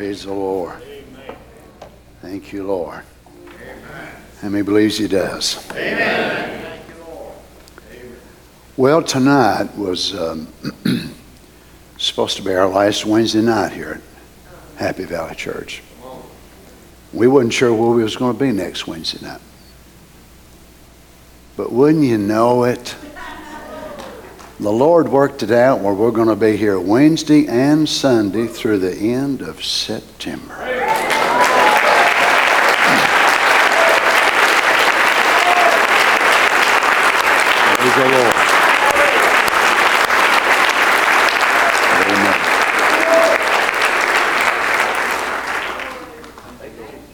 Praise the Lord. Amen. Thank you, Lord. How he believes he does? Amen. Well, tonight was um, supposed to be our last Wednesday night here at Happy Valley Church. We wasn't sure where we was going to be next Wednesday night. But wouldn't you know it? The Lord worked it out where we're going to be here Wednesday and Sunday through the end of September. Praise the Lord.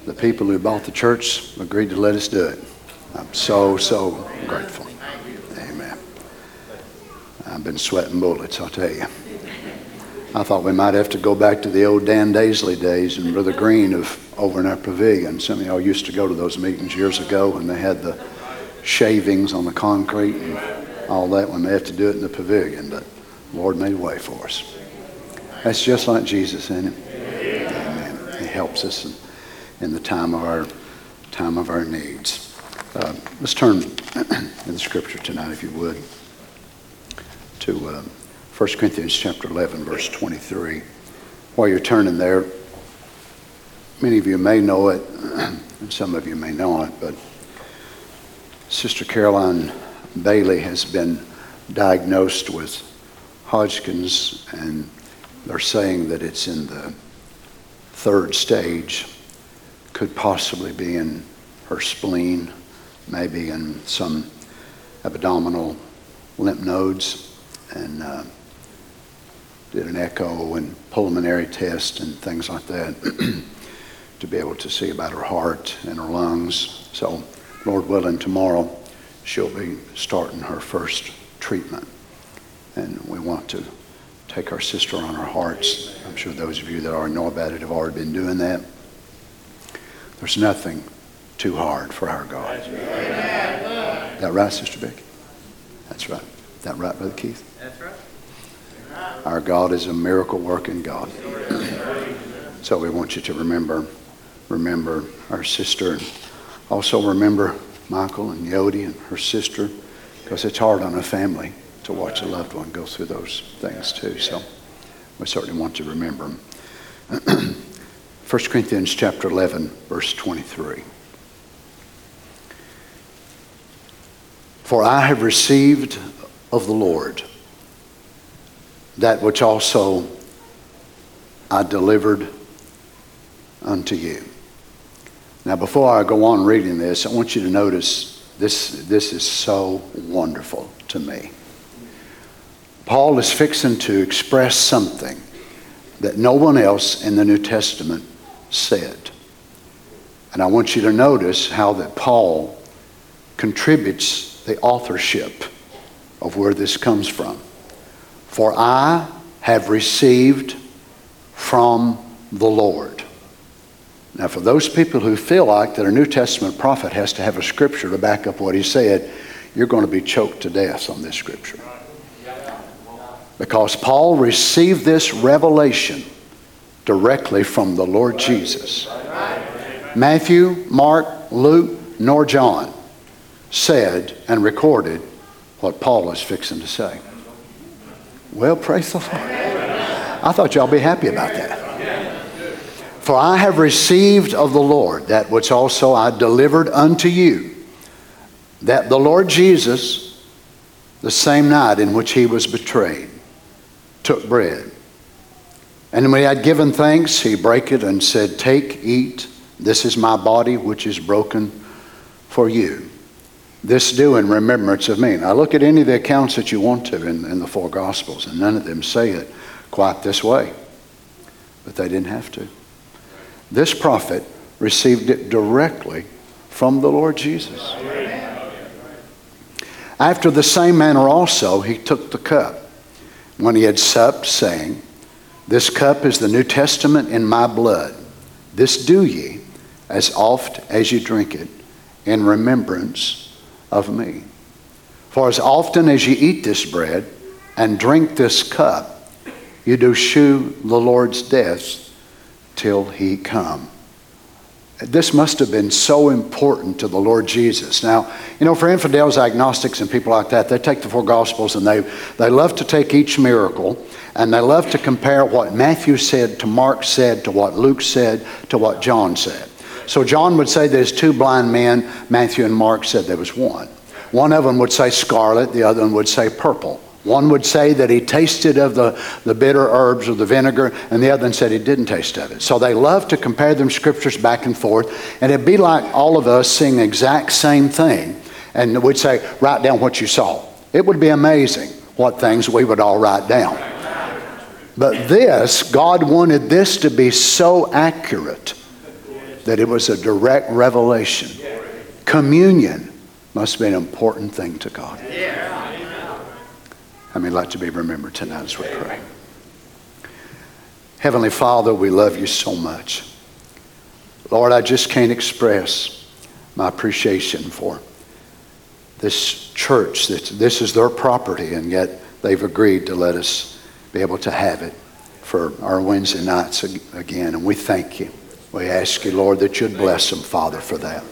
The people who bought the church agreed to let us do it. I'm so, so grateful. Been sweating bullets, I'll tell you. I thought we might have to go back to the old Dan Daisley days and Brother Green of over in our pavilion. Some of y'all used to go to those meetings years ago when they had the shavings on the concrete and all that when they have to do it in the pavilion. But the Lord made a way for us. That's just like Jesus, isn't it? Amen. He helps us in, in the time of our time of our needs. Uh, let's turn in the scripture tonight, if you would, to uh, 1 Corinthians chapter 11, verse 23. While you're turning there, many of you may know it, and some of you may not, but Sister Caroline Bailey has been diagnosed with Hodgkin's, and they're saying that it's in the third stage, could possibly be in her spleen, maybe in some abdominal lymph nodes, and uh, did an echo and pulmonary test and things like that to be able to see about her heart and her lungs. So, Lord willing, tomorrow she'll be starting her first treatment. And we want to take our sister on our hearts. I'm sure those of you that already know about it have already been doing that. There's nothing too hard for our God. Is that right, Sister Becky? That's right. Is that right, Brother Keith? That's right. Our God is a miracle working God. so we want you to remember, remember our sister, and also remember Michael and Yodi and her sister, because it's hard on a family to watch a loved one go through those things too. So we certainly want to remember them. 1 Corinthians chapter 11, verse 23. For I have received of the Lord that which also I delivered unto you. Now, before I go on reading this, I want you to notice this, this is so wonderful to me. Paul is fixing to express something that no one else in the New Testament said. And I want you to notice how that Paul contributes the authorship of where this comes from. For I have received from the Lord. Now, for those people who feel like that a New Testament prophet has to have a scripture to back up what he said, you're going to be choked to death on this scripture. Because Paul received this revelation directly from the Lord Jesus. Matthew, Mark, Luke, nor John said and recorded what Paul is fixing to say. Well, praise the Lord. I thought y'all be happy about that. For I have received of the Lord that which also I delivered unto you, that the Lord Jesus, the same night in which he was betrayed, took bread. And when he had given thanks, he brake it and said, Take, eat, this is my body which is broken for you. This do in remembrance of me. Now look at any of the accounts that you want to in, in the four Gospels, and none of them say it quite this way. But they didn't have to. This prophet received it directly from the Lord Jesus. After the same manner also, he took the cup when he had supped, saying, This cup is the New Testament in my blood. This do ye as oft as you drink it in remembrance of me. For as often as you eat this bread and drink this cup, you do shew the Lord's death till he come. This must have been so important to the Lord Jesus. Now, you know, for infidels, agnostics, and people like that, they take the four Gospels and they, they love to take each miracle and they love to compare what Matthew said to Mark said to what Luke said to what John said. So John would say there's two blind men, Matthew and Mark said there was one. One of them would say scarlet, the other one would say purple. One would say that he tasted of the, the bitter herbs or the vinegar, and the other one said he didn't taste of it. So they love to compare them scriptures back and forth, and it'd be like all of us seeing the exact same thing, and we'd say, write down what you saw. It would be amazing what things we would all write down. But this, God wanted this to be so accurate that it was a direct revelation. Communion must be an important thing to God. I mean, like to be remembered tonight as we pray. Heavenly Father, we love you so much. Lord, I just can't express my appreciation for this church. That this is their property, and yet they've agreed to let us be able to have it for our Wednesday nights again. And we thank you. We ask you, Lord, that you'd bless them, Father, for that.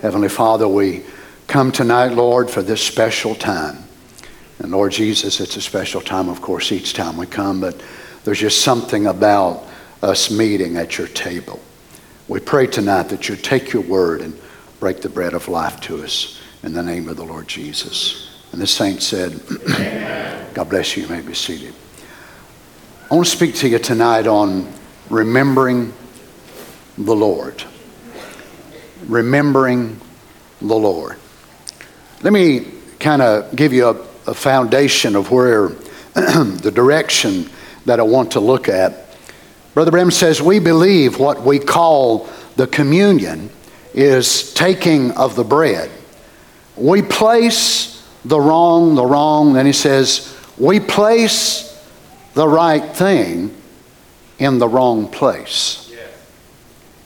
Heavenly Father, we come tonight, Lord, for this special time. And Lord Jesus, it's a special time, of course, each time we come, but there's just something about us meeting at your table. We pray tonight that you take your word and break the bread of life to us in the name of the Lord Jesus. And the saint said, God bless you. You may be seated. I want to speak to you tonight on remembering the Lord. Remembering the Lord. Let me kind of give you a a foundation of where the direction that I want to look at. Brother Branham says, We believe what we call the communion is taking of the bread. We place the wrong, the wrong, then he says, we place the right thing in the wrong place.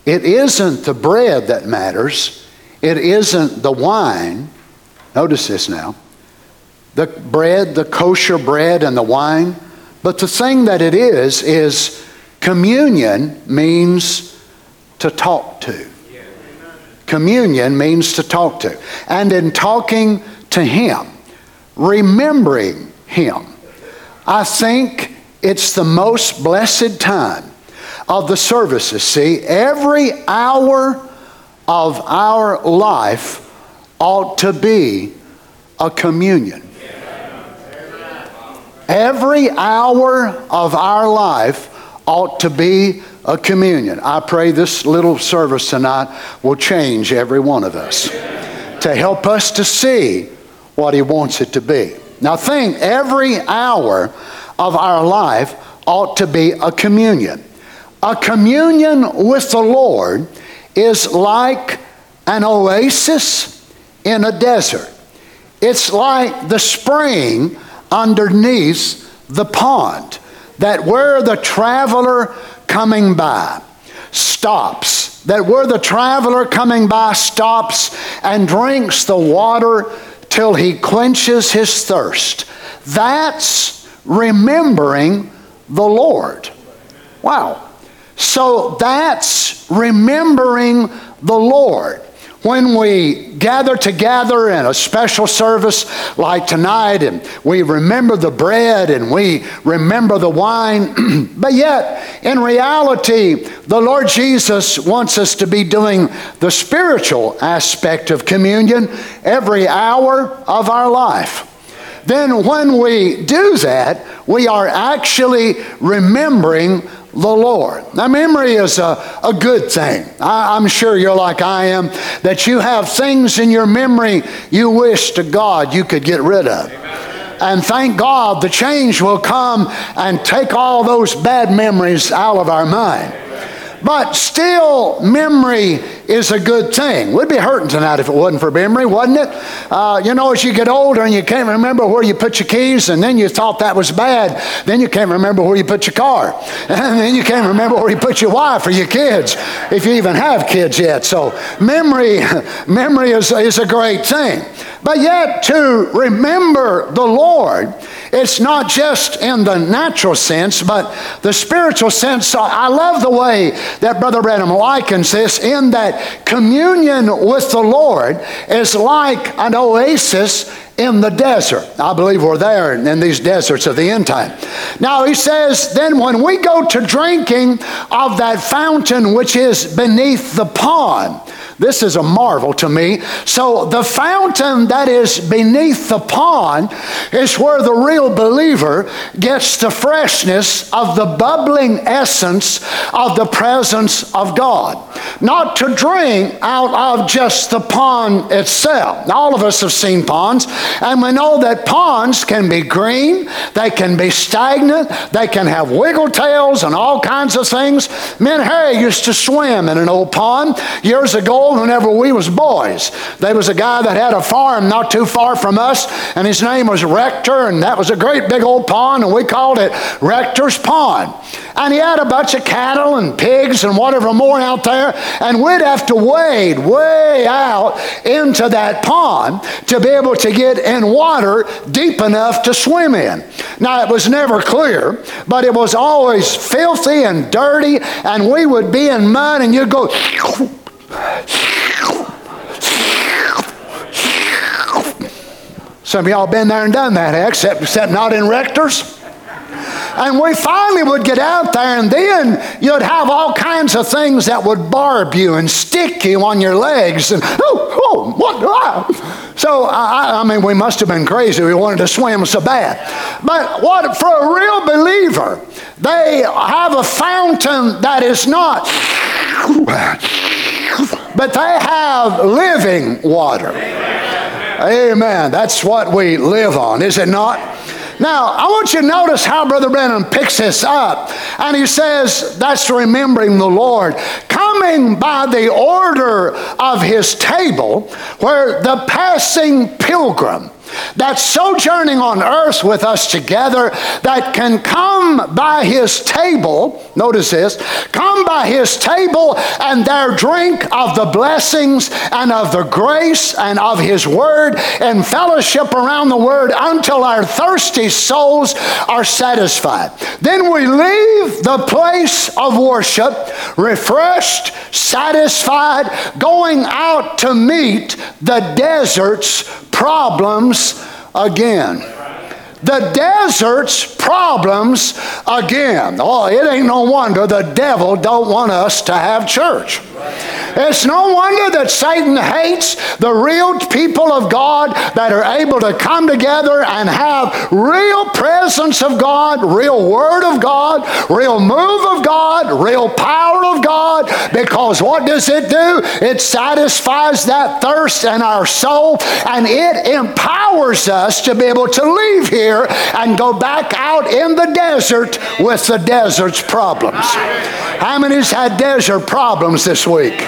It isn't the bread that matters, it isn't the wine. Notice this now the bread, the kosher bread, and the wine. But the thing that it is, is communion means to talk to. Communion means to talk to. And in talking to Him, remembering Him, I think it's the most blessed time of the services. See, every hour of our life ought to be a communion. Every hour of our life ought to be a communion. I pray this little service tonight will change every one of us to help us to see what He wants it to be. Now, think every hour of our life ought to be a communion. A communion with the Lord is like an oasis in a desert. It's like the spring underneath the pond. That where the traveler coming by stops, that where the traveler coming by stops and drinks the water till he quenches his thirst. That's remembering the Lord. Wow. So that's remembering the Lord when we gather together in a special service like tonight and we remember the bread and we remember the wine, but yet in reality, the Lord Jesus wants us to be doing the spiritual aspect of communion every hour of our life. Then, when we do that, we are actually remembering the Lord. Now, memory is a, a good thing. I, I'm sure you're like I am, that you have things in your memory you wish to God you could get rid of. And thank God the change will come and take all those bad memories out of our mind. But still, memory is a good thing. We'd be hurting tonight if it wasn't for memory, wouldn't it? Uh, you know, as you get older and you can't remember where you put your keys, and then you thought that was bad, then you can't remember where you put your car, and then you can't remember where you put your wife or your kids, if you even have kids yet. So, memory, memory is, is a great thing. But yet, to remember the Lord it's not just in the natural sense, but the spiritual sense. I love the way that Brother Branham likens this in that communion with the Lord is like an oasis in the desert. I believe we're there in these deserts of the end time. Now he says, then when we go to drinking of that fountain which is beneath the pond, this is a marvel to me. So, the fountain that is beneath the pond is where the real believer gets the freshness of the bubbling essence of the presence of God. Not to drink out of just the pond itself. All of us have seen ponds, and we know that ponds can be green, they can be stagnant, they can have wiggle tails and all kinds of things. Me and Harry used to swim in an old pond years ago whenever we was boys. There was a guy that had a farm not too far from us, and his name was Rector, and that was a great big old pond, and we called it Rector's Pond. And he had a bunch of cattle and pigs and whatever more out there, and we'd have to wade way out into that pond to be able to get in water deep enough to swim in. Now, it was never clear, but it was always filthy and dirty, and we would be in mud, and you'd go. Some of y'all been there and done that, except, except not in rectors. And we finally would get out there, and then you'd have all kinds of things that would barb you and stick you on your legs. And oh, oh, what? Ah. So I, I mean, we must have been crazy. We wanted to swim so bad. But what for a real believer, they have a fountain that is not but they have living water. Amen. That's what we live on, is it not? Now, I want you to notice how Brother Branham picks this up. And he says, that's remembering the Lord. Coming by the order of his table, where the passing pilgrim, that's sojourning on earth with us together, that can come by his table, notice this, come by his table and there drink of the blessings and of the grace and of his word and fellowship around the word until our thirsty souls are satisfied. Then we leave the place of worship refreshed, satisfied, going out to meet the desert's problems again. The desert's problems again. Oh, it ain't no wonder the devil don't want us to have church. It's no wonder that Satan hates the real people of God that are able to come together and have real presence of God, real word of God, real move of God, real power of God. Because what does it do? It satisfies that thirst in our soul and it empowers us to be able to leave here and go back out in the desert with the desert's problems. How many's had desert problems this week?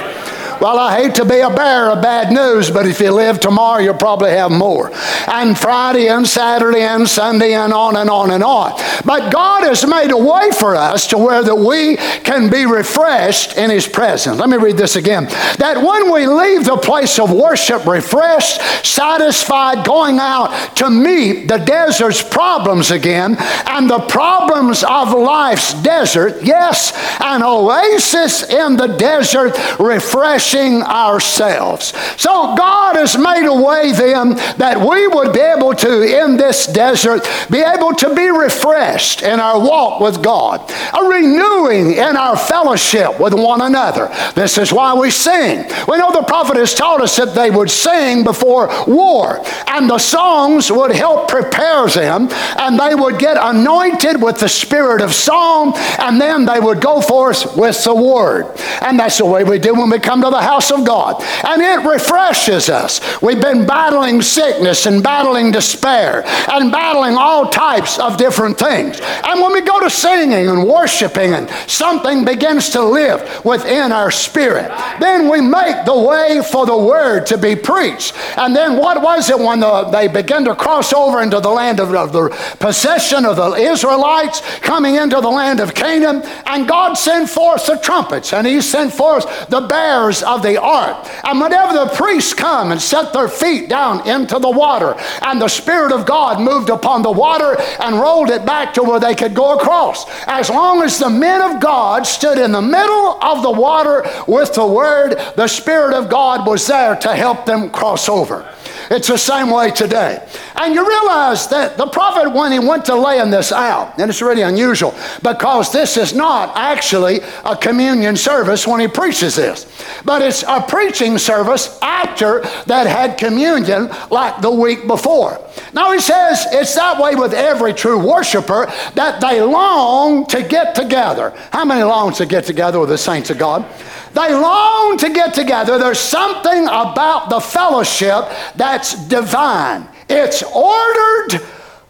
Well, I hate to be a bearer of bad news, but if you live tomorrow, you'll probably have more. And Friday and Saturday and Sunday and on and on and on. But God has made a way for us to where that we can be refreshed in His presence. Let me read this again. That when we leave the place of worship refreshed, satisfied, going out to meet the desert's problems again, and the problems of life's desert, yes, an oasis in the desert, refreshed ourselves. So God has made a way then that we would be able to, in this desert, be able to be refreshed in our walk with God, a renewing in our fellowship with one another. This is why we sing. We know the prophet has taught us that they would sing before war, and the songs would help prepare them, and they would get anointed with the spirit of song, and then they would go forth with the word. And that's the way we do when we come to the house of God. And it refreshes us. We've been battling sickness and battling despair and battling all types of different things. And when we go to singing and worshiping and something begins to live within our spirit, then we make the way for the word to be preached. And then what was it when the, they began to cross over into the land of, of the possession of the Israelites coming into the land of Canaan? And God sent forth the trumpets and He sent forth the bears of the ark. And whenever the priests come and set their feet down into the water, and the Spirit of God moved upon the water and rolled it back to where they could go across. As long as the men of God stood in the middle of the water with the word, the Spirit of God was there to help them cross over. It's the same way today. And you realize that the prophet, when he went to laying this out, and it's really unusual because this is not actually a communion service when he preaches this, but it's a preaching service after that had communion like the week before. Now he says it's that way with every true worshiper that they long to get together. How many long to get together with the saints of God? They long to get together. There's something about the fellowship that's divine. It's ordered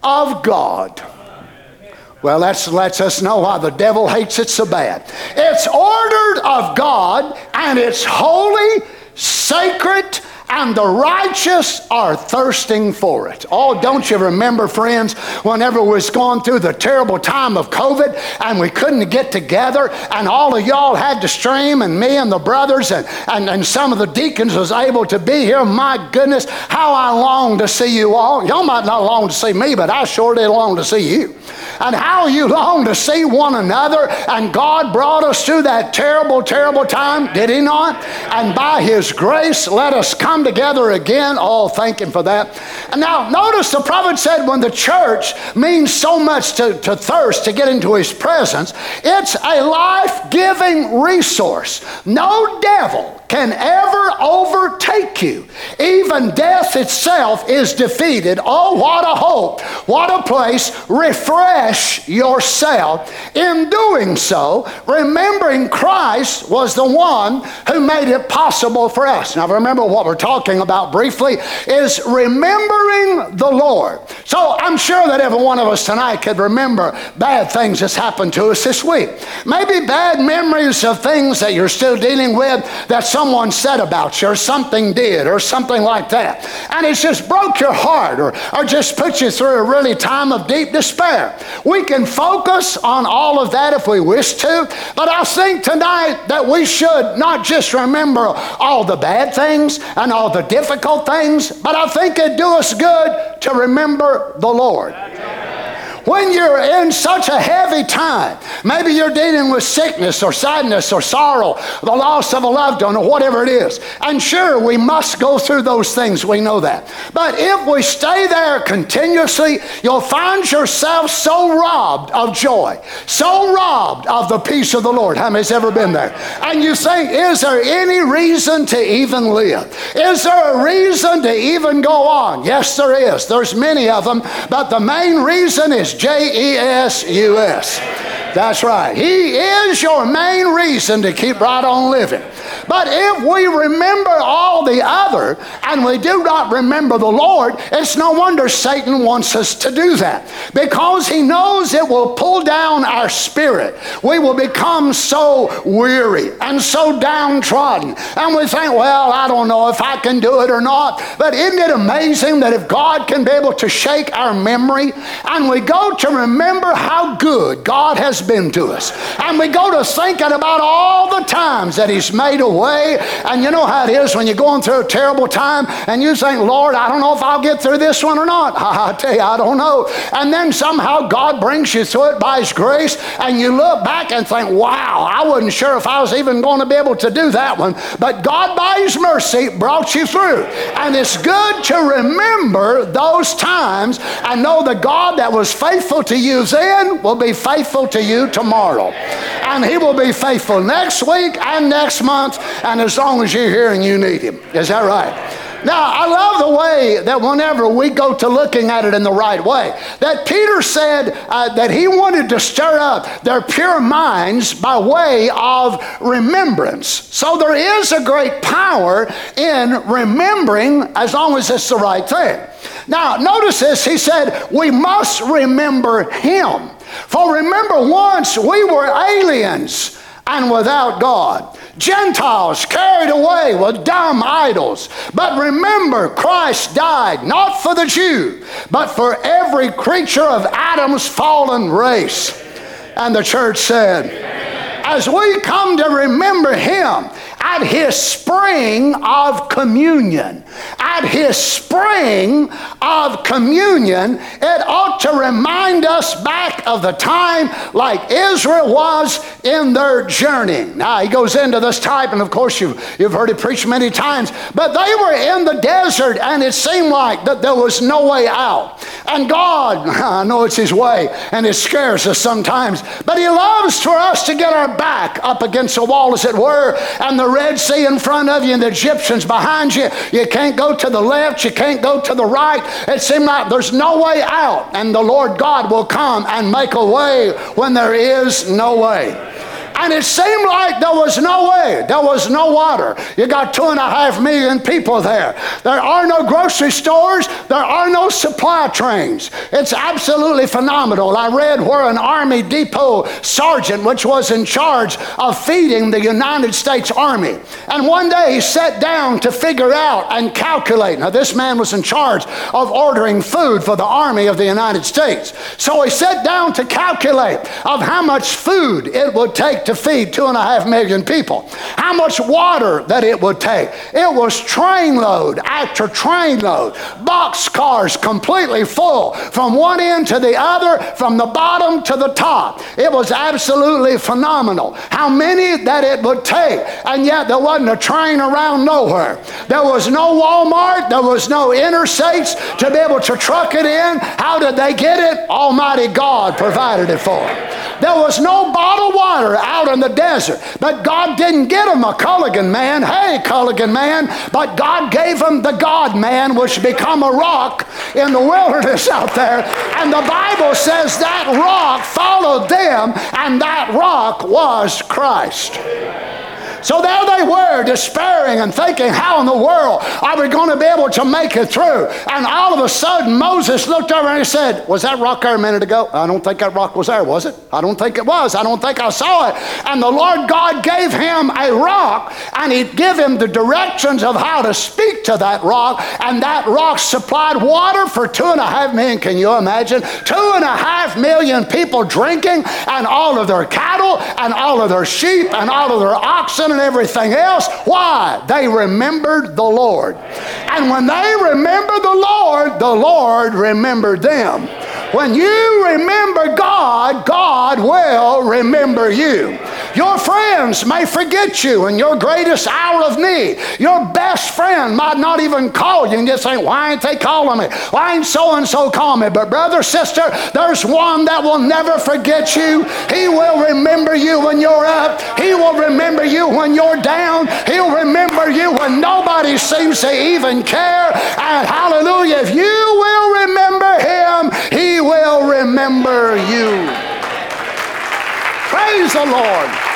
of God. Well, that lets us know why the devil hates it so bad. It's ordered of God and it's holy, sacred, and the righteous are thirsting for it. Oh, don't you remember, friends, whenever we was going through the terrible time of COVID and we couldn't get together and all of y'all had to stream and me and the brothers and, and, and some of the deacons was able to be here. My goodness, how I long to see you all. Y'all might not long to see me, but I sure did long to see you. And how you long to see one another. And God brought us through that terrible, terrible time, did He not? And by His grace, let us come come together again. Oh, thank Him for that. And now, notice the prophet said when the church means so much to, to thirst to get into His presence, it's a life giving resource. No devil can ever overtake you. Even death itself is defeated. Oh, what a hope! What a place. Refresh yourself. In doing so, remembering Christ was the one who made it possible for us. Now, remember what we're talking about briefly is remembering the Lord. So I'm sure that every one of us tonight could remember bad things that's happened to us this week. Maybe bad memories of things that you're still dealing with that someone said about you or something did or something like that. And it's just broke your heart or, or just put you through a really time of deep despair. We can focus on all of that if we wish to, but I think tonight that we should not just remember all the bad things and all the difficult things, but I think it'd do us good to remember the Lord. When you're in such a heavy time, maybe you're dealing with sickness or sadness or sorrow, the loss of a loved one or whatever it is. And sure, we must go through those things, we know that. But if we stay there continuously, you'll find yourself so robbed of joy, so robbed of the peace of the Lord. How many's ever been there? And you think, is there any reason to even live? Is there a reason to even go on? Yes, there is. There's many of them, but the main reason is J E S U S. That's right. He is your main reason to keep right on living. But if we remember all the other and we do not remember the Lord, it's no wonder Satan wants us to do that because he knows it will pull down our spirit. We will become so weary and so downtrodden. And we think, well, I don't know if I can do it or not. But isn't it amazing that if God can be able to shake our memory and we go to remember how good God has been to us and we go to thinking about all the times that He's made a way. And you know how it is when you're going through a terrible time and you think, Lord, I don't know if I'll get through this one or not. I tell you, I don't know. And then somehow God brings you through it by His grace, and you look back and think, wow, I wasn't sure if I was even going to be able to do that one. But God, by His mercy, brought you through. And it's good to remember those times and know the God that was faithful to you then will be faithful to you tomorrow. And He will be faithful next week and next month and as long as you're here and you need Him. Is that right? Now, I love the way that whenever we go to looking at it in the right way, that Peter said uh, that he wanted to stir up their pure minds by way of remembrance. So there is a great power in remembering as long as it's the right thing. Now, notice this. He said, We must remember him. For remember, once we were aliens and without God. Gentiles carried away with dumb idols. But remember, Christ died not for the Jew, but for every creature of Adam's fallen race. And the church said, as we come to remember him at his spring of communion. At his spring of communion, it ought to remind us back of the time like Israel was in their journey. Now, he goes into this type, and of course, you've, you've heard it preached many times, but they were in the desert, and it seemed like that there was no way out. And God, I know it's his way, and it scares us sometimes, but he loves for us to get our back up against the wall, as it were, and the Red Sea in front of you, and the Egyptians behind you. You can't go to the left, you can't go to the right. It seemed like there's no way out, and the Lord God will come and make a way when there is no way. And it seemed like there was no way. There was no water. You got two and a half million people there. There are no grocery stores. There are no supply trains. It's absolutely phenomenal. I read where an Army depot sergeant, which was in charge of feeding the United States Army, and one day he sat down to figure out and calculate. Now, this man was in charge of ordering food for the Army of the United States. So he sat down to calculate of how much food it would take to feed two and a half million people. How much water that it would take. It was train load after train load. Box cars completely full from one end to the other, from the bottom to the top. It was absolutely phenomenal. How many that it would take. And yet there wasn't a train around nowhere. There was no Walmart. There was no interstates to be able to truck it in. How did they get it? Almighty God provided it for them. There was no bottled water out in the desert. But God didn't get him a Culligan man. Hey, Culligan man. But God gave him the God man, which become a rock in the wilderness out there. And the Bible says that rock followed them, and that rock was Christ. So there they were, despairing and thinking, how in the world are we going to be able to make it through? And all of a sudden, Moses looked over and he said, Was that rock there a minute ago? I don't think that rock was there, was it? I don't think it was. I don't think I saw it. And the Lord God gave him a rock, and he'd give him the directions of how to speak to that rock, and that rock supplied water for two and a half million. Can you imagine? Two and a half million people drinking, and all of their cattle, and all of their sheep, and all of their oxen and everything else. Why? They remembered the Lord. And when they remembered the Lord, the Lord remembered them. When you remember God, God will remember you. Your friends may forget you in your greatest hour of need. Your best friend might not even call you and just say, Why ain't they calling me? Why ain't so and so calling me? But, brother, sister, there's one that will never forget you. He will remember you when you're up, He will remember you when you're down, He'll remember you when nobody seems to even care. And hallelujah, if you will remember Him, He will remember you. Praise the Lord.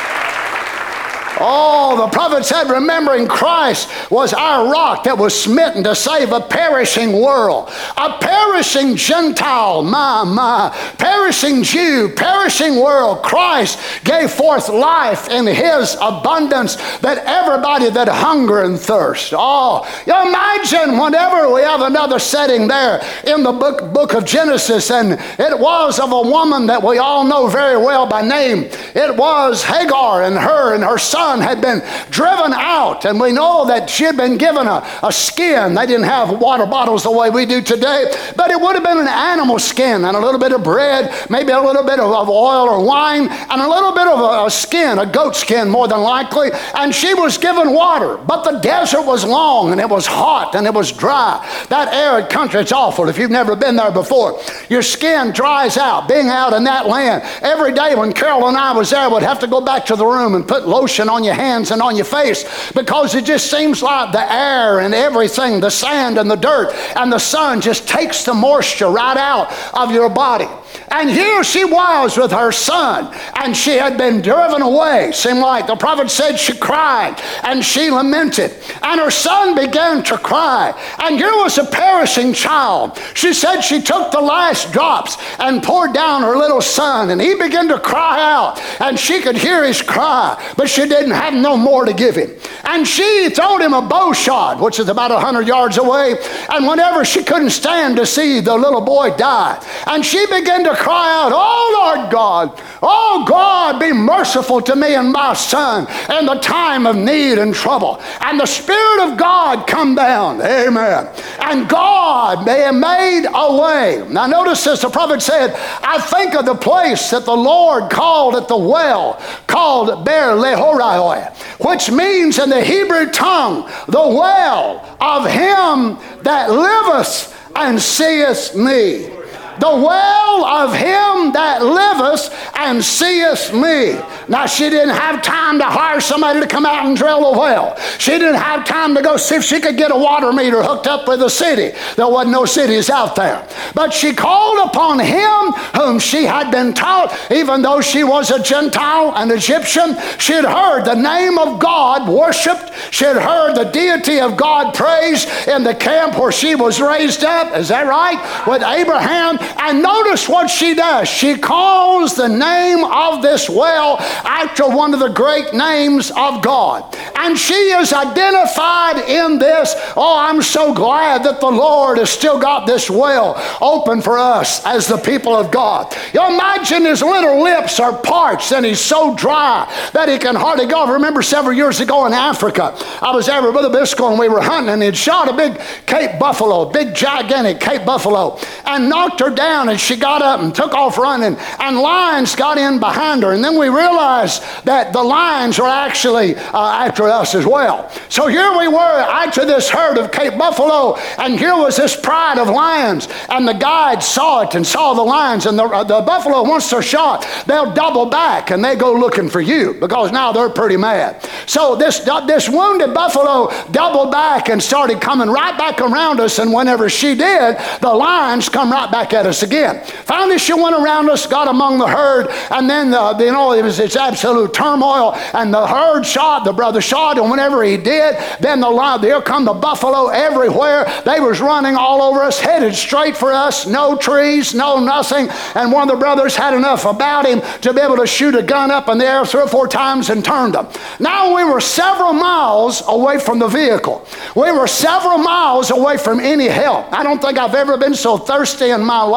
Oh, the prophet said, remembering Christ was our rock that was smitten to save a perishing world, a perishing Gentile, my, my, perishing Jew, perishing world. Christ gave forth life in his abundance that everybody that hunger and thirst. Oh, you imagine whenever we have another setting there in the book, book of Genesis, and it was of a woman that we all know very well by name. It was Hagar and her and her son son had been driven out, and we know that she had been given a, a skin. They didn't have water bottles the way we do today, but it would have been an animal skin and a little bit of bread, maybe a little bit of, of oil or wine, and a little bit of a, a skin, a goat skin more than likely. And she was given water, but the desert was long and it was hot and it was dry. That arid country, it's awful if you've never been there before. Your skin dries out, being out in that land. Every day when Carol and I was there, we'd have to go back to the room and put lotion on your hands and on your face because it just seems like the air and everything, the sand and the dirt and the sun just takes the moisture right out of your body. And here she was with her son, and she had been driven away. Seemed like the prophet said she cried and she lamented, and her son began to cry. And here was a perishing child. She said she took the last drops and poured down her little son, and he began to cry out, and she could hear his cry, but she didn't have no more to give him. And she throwed him a bow shot, which is about 100 yards away. And whenever she couldn't stand to see the little boy die, and she began to cry out, Oh Lord God, oh God, be merciful to me and my son in the time of need and trouble. And the Spirit of God come down. Amen. And God may have made a way. Now notice this, the prophet said, I think of the place that the Lord called at the well, called Beer-lahai-roi, which means in the Hebrew tongue, the well of him that liveth and seeth me the well of him that liveth and seeth me. Now, she didn't have time to hire somebody to come out and drill a well. She didn't have time to go see if she could get a water meter hooked up with a city. There wasn't no cities out there. But she called upon him whom she had been taught, even though she was a Gentile, an Egyptian. She had heard the name of God worshiped. She had heard the deity of God praised in the camp where she was raised up. Is that right? With Abraham and notice what she does. She calls the name of this well after one of the great names of God. And she is identified in this. Oh, I'm so glad that the Lord has still got this well open for us as the people of God. You imagine his little lips are parched and he's so dry that he can hardly go. I remember several years ago in Africa, I was there with Brother Biscoe and we were hunting and he'd shot a big Cape buffalo, big gigantic Cape buffalo, and knocked her down and she got up and took off running and lions got in behind her. And then we realized that the lions were actually uh, after us as well. So here we were after this herd of Cape buffalo and here was this pride of lions and the guide saw it and saw the lions and the, uh, the buffalo once they're shot they'll double back and they go looking for you because now they're pretty mad. So this, uh, this wounded buffalo doubled back and started coming right back around us and whenever she did the lions come right back at us again. Finally, she went around us, got among the herd, and then the, uh, you know it was it's absolute turmoil. And the herd shot, the brother shot, and whenever he did, then the lion, there come the buffalo everywhere. They was running all over us, headed straight for us. No trees, no nothing. And one of the brothers had enough about him to be able to shoot a gun up in the air three or four times and turned them. Now we were several miles away from the vehicle. We were several miles away from any help. I don't think I've ever been so thirsty in my life.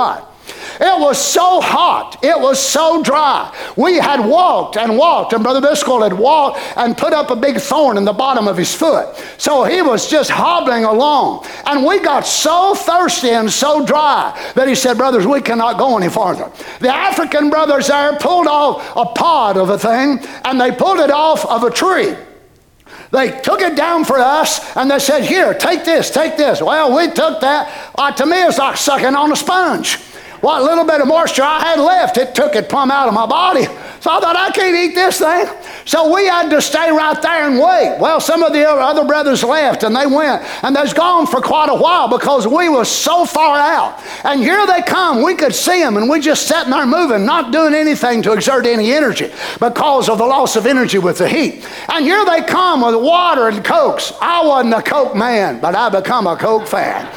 It was so hot. It was so dry. We had walked and walked, and Brother Biscoe had walked and put up a big thorn in the bottom of his foot. So he was just hobbling along. And we got so thirsty and so dry that he said, Brothers, we cannot go any farther. The African brothers there pulled off a pod of a thing, and they pulled it off of a tree. They took it down for us and they said, Here, take this, take this. Well, we took that. Uh, to me, it's like sucking on a sponge. What little bit of moisture I had left, it took it plumb out of my body. So I thought, I can't eat this thing. So we had to stay right there and wait. Well, some of the other brothers left and they went. And they was gone for quite a while because we was so far out. And here they come. We could see them and we just sitting there moving, not doing anything to exert any energy because of the loss of energy with the heat. And here they come with water and cokes. I wasn't a coke man, but I become a coke fan.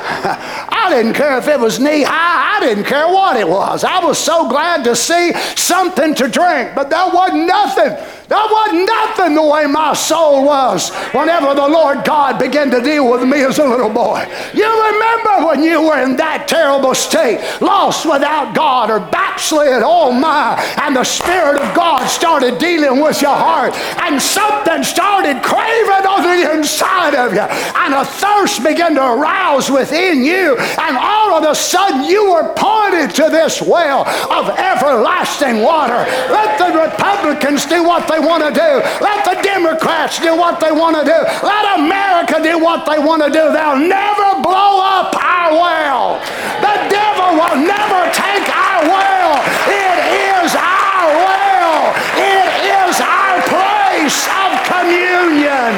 I didn't care if it was knee high. I didn't care what it was. I was so glad to see something to drink, but that wasn't nothing. That wasn't nothing the way my soul was whenever the Lord God began to deal with me as a little boy. You remember when you were in that terrible state, lost without God or backslid, oh my, and the Spirit of God started dealing with your heart, and something started craving on the inside of you, and a thirst began to arouse within you, and all of a sudden you were pointed to this well of everlasting water. Let the Republicans do what they want to do. Let the Democrats do what they want to do. Let America do what they want to do. They'll never blow up our well. The devil will never take our well. It is our well. It is our place of communion.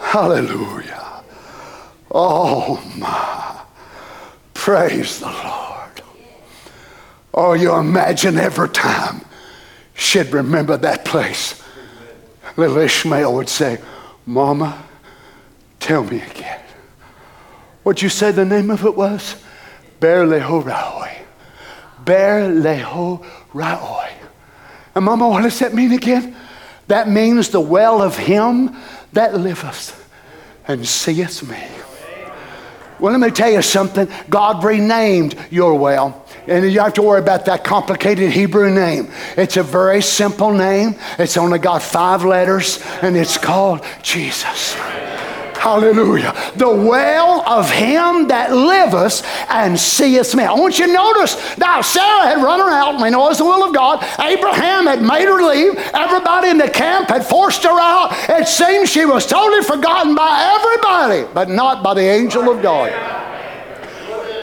Hallelujah. Oh my. Praise the Lord. Oh, you imagine every time she'd remember that place. Little Ishmael would say, Mama, tell me again. What'd you say the name of it was? Beer-lahai-roi. Ber Leho Raoi. And Mama, what does that mean again? That means the well of him that liveth and seeth me. Well, let me tell you something. God renamed your well. And you don't have to worry about that complicated Hebrew name. It's a very simple name. It's only got five letters, and it's called Jesus. Hallelujah. The well of him that liveth and seeth me. I want you to notice now, Sarah had run her out, we know it's the will of God. Abraham had made her leave. Everybody in the camp had forced her out. It seems she was totally forgotten by everybody, but not by the angel of God.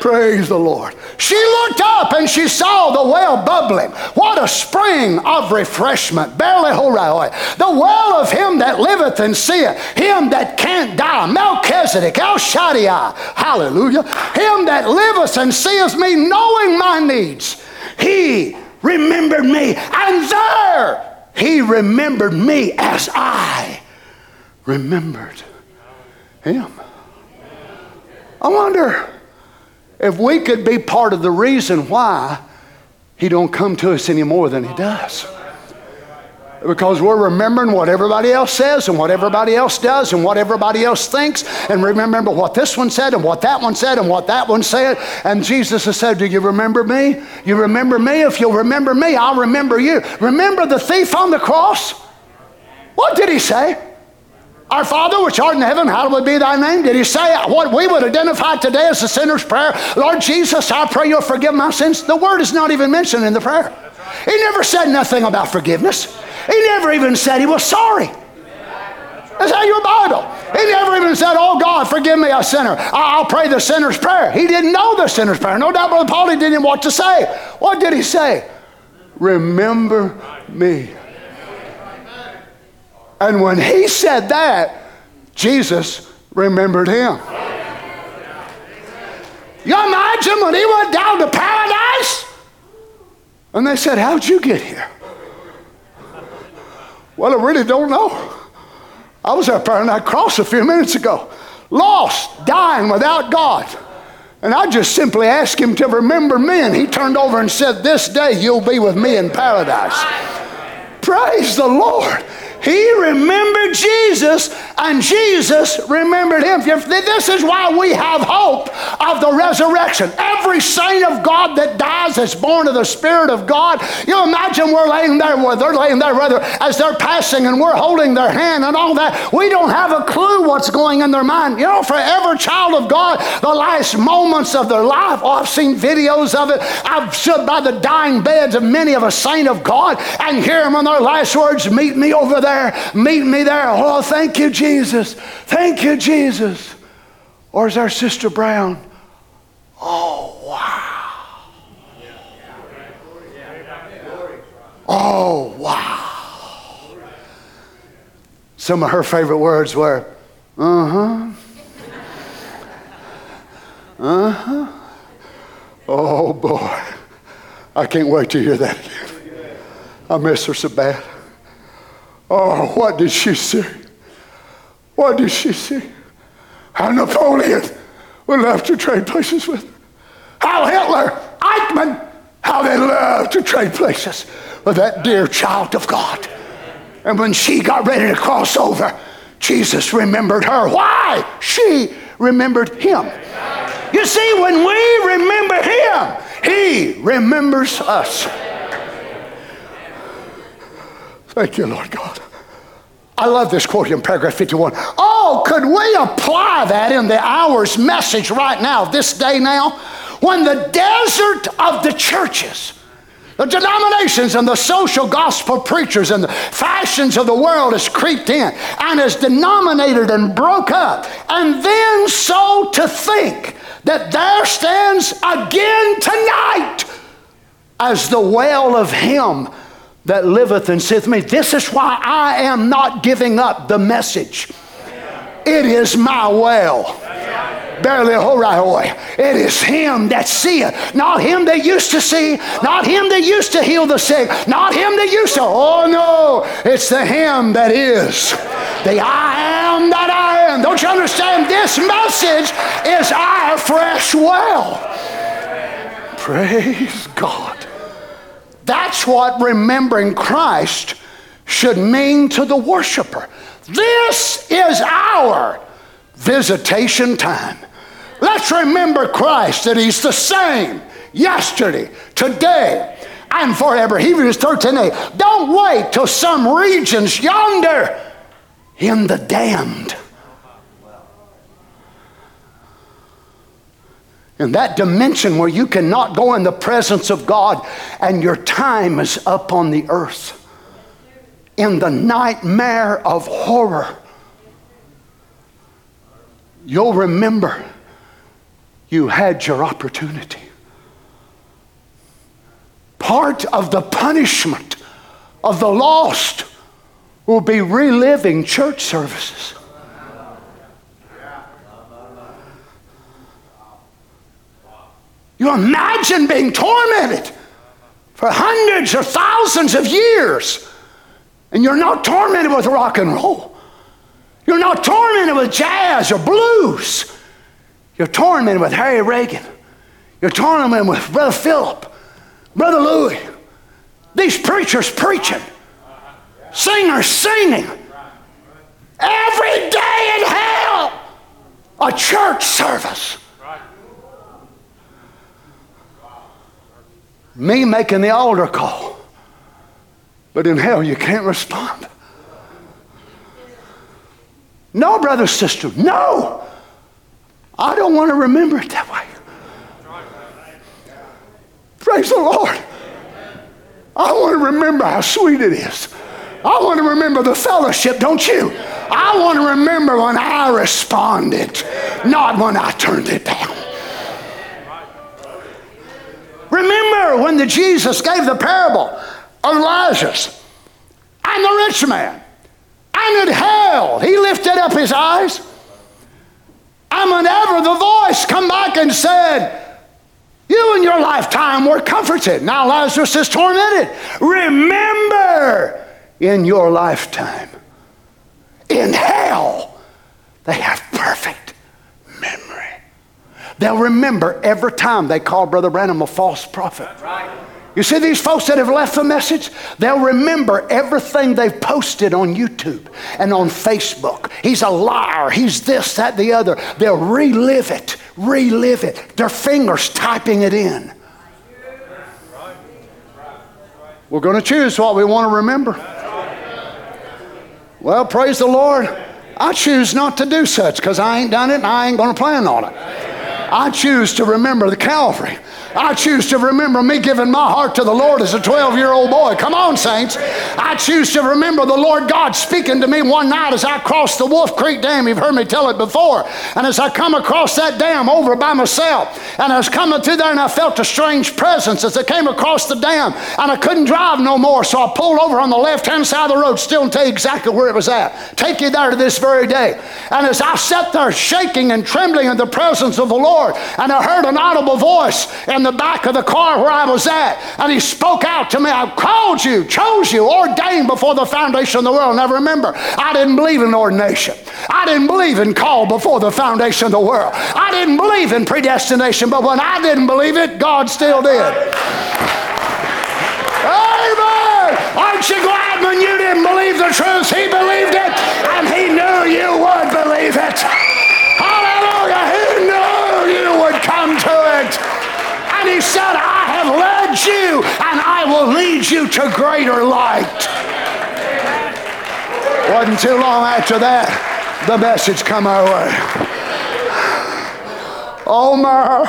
Praise the Lord. She looked up and she saw the well bubbling. What a spring of refreshment. Barely oh, horai. The well of him that liveth and seeth, him that can't die. Melchizedek, El Shaddai. Hallelujah. Him that liveth and seeth me, knowing my needs. He remembered me. And there he remembered me as I remembered him. I wonder if we could be part of the reason why he don't come to us any more than he does. Because we're remembering what everybody else says and what everybody else does and what everybody else thinks. And remember what this one said and what that one said and what that one said. And jesus has said do you remember me? You remember me? If you'll remember me i'll remember you. Remember the thief on the cross? What did he say our Father which art in heaven, hallowed be thy name. Did he say what we would identify today as the sinner's prayer? Lord Jesus, I pray you'll forgive my sins. The word is not even mentioned in the prayer. He never said nothing about forgiveness. He never even said he was sorry. That's how your Bible. He never even said, Oh God, forgive me, a sinner. I'll pray the sinner's prayer. He didn't know the sinner's prayer. No doubt Brother Paul he didn't know what to say. What did he say? Remember me. And when he said that, Jesus remembered him. You imagine when he went down to paradise? And they said, How'd you get here? Well, I really don't know. I was up there on that cross a few minutes ago, lost, dying without God. And I just simply asked him to remember me, and he turned over and said, This day you'll be with me in paradise. Praise the Lord. He remembered Jesus, and Jesus remembered him. This is why we have hope of the resurrection. Every saint of God that dies is born of the Spirit of God. You imagine we're laying there, they're laying there, rather, as they're passing, and we're holding their hand and all that. We don't have a clue what's going in their mind. You know, for every child of God, the last moments of their life, oh, I've seen videos of it. I've stood by the dying beds of many of a saint of God and hear them on their last words, meet me over there there. Meet me there. Oh, thank you, Jesus. Thank you, Jesus. Or is our Sister Brown? Oh, wow. Oh, wow. Some of her favorite words were, uh huh. Uh huh. Oh, boy. I can't wait to hear that again. I miss her so bad. Oh, what did she see? What did she see? How Napoleon would love to trade places with. How Hitler, Eichmann, how they love to trade places with that dear child of God. And when she got ready to cross over, Jesus remembered her. Why? She remembered him. You see, when we remember him, he remembers us. Thank you, Lord God. I love this quote in paragraph 51. Oh, could we apply that in the hour's message right now, this day now? When the desert of the churches, the denominations and the social gospel preachers and the fashions of the world has creeped in and has denominated and broke up. And then so to think that there stands again tonight as the well of Him that liveth and saith me. This is why I am not giving up the message. It is my well. Beer-lahai-roi It is him that seeth, not him that used to see, not him that used to heal the sick, not him that used to. Oh no, it's the him that is. The I am that I am. Don't you understand? This message is our fresh well. Praise God. That's what remembering Christ should mean to the worshiper. This is our visitation time. Let's remember Christ that He's the same yesterday, today, and forever. Hebrews 13 8. Don't wait till some regions yonder in the damned. In that dimension where you cannot go in the presence of God and your time is up on the earth. In the nightmare of horror, you'll remember you had your opportunity. Part of the punishment of the lost will be reliving church services. You imagine being tormented for hundreds or thousands of years, and you're not tormented with rock and roll. You're not tormented with jazz or blues. You're tormented with Harry Reagan. You're tormented with Brother Philip, Brother Louis. These preachers preaching, singers singing. Every day in hell, a church service. Me making the altar call. But in hell, you can't respond. No, brother, sister, no. I don't want to remember it that way. Praise the Lord. I want to remember how sweet it is. I want to remember the fellowship, don't you? I want to remember when I responded, not when I turned it down. Remember when the Jesus gave the parable of Lazarus? And the rich man. And in hell. He lifted up his eyes. And whenever the voice come back and said you in your lifetime were comforted. Now Lazarus is tormented. Remember in your lifetime in hell they have perfect memory They'll remember every time they call Brother Branham a false prophet. You see these folks that have left the message? They'll remember everything they've posted on YouTube and on Facebook. He's a liar. He's this, that, the other. They'll relive it, relive it. Their fingers typing it in. We're going to choose what we want to remember. Well, praise the Lord. I choose not to do such because I ain't done it and I ain't going to plan on it. I choose to remember the Calvary. I choose to remember me giving my heart to the Lord as a 12 year old boy. Come on, saints. I choose to remember the Lord God speaking to me one night as I crossed the Wolf Creek Dam. You've heard me tell it before. And as I come across that dam over by myself, and I was coming through there and I felt a strange presence as I came across the dam, and I couldn't drive no more. So I pulled over on the left hand side of the road, still and tell you exactly where it was at. Take you there to this very day. And as I sat there shaking and trembling in the presence of the Lord, and I heard an audible voice, in the back of the car where I was at. And he spoke out to me, I called you, chose you, ordained before the foundation of the world. Now remember, I didn't believe in ordination. I didn't believe in call before the foundation of the world. I didn't believe in predestination, but when I didn't believe it, God still did. Amen. Aren't you glad when you didn't believe the truth? He believed it, and he knew you would believe it. Hallelujah. He knew you would come to it. And he said, I have led you and I will lead you to greater light. Wasn't too long after that, the message come our way. My.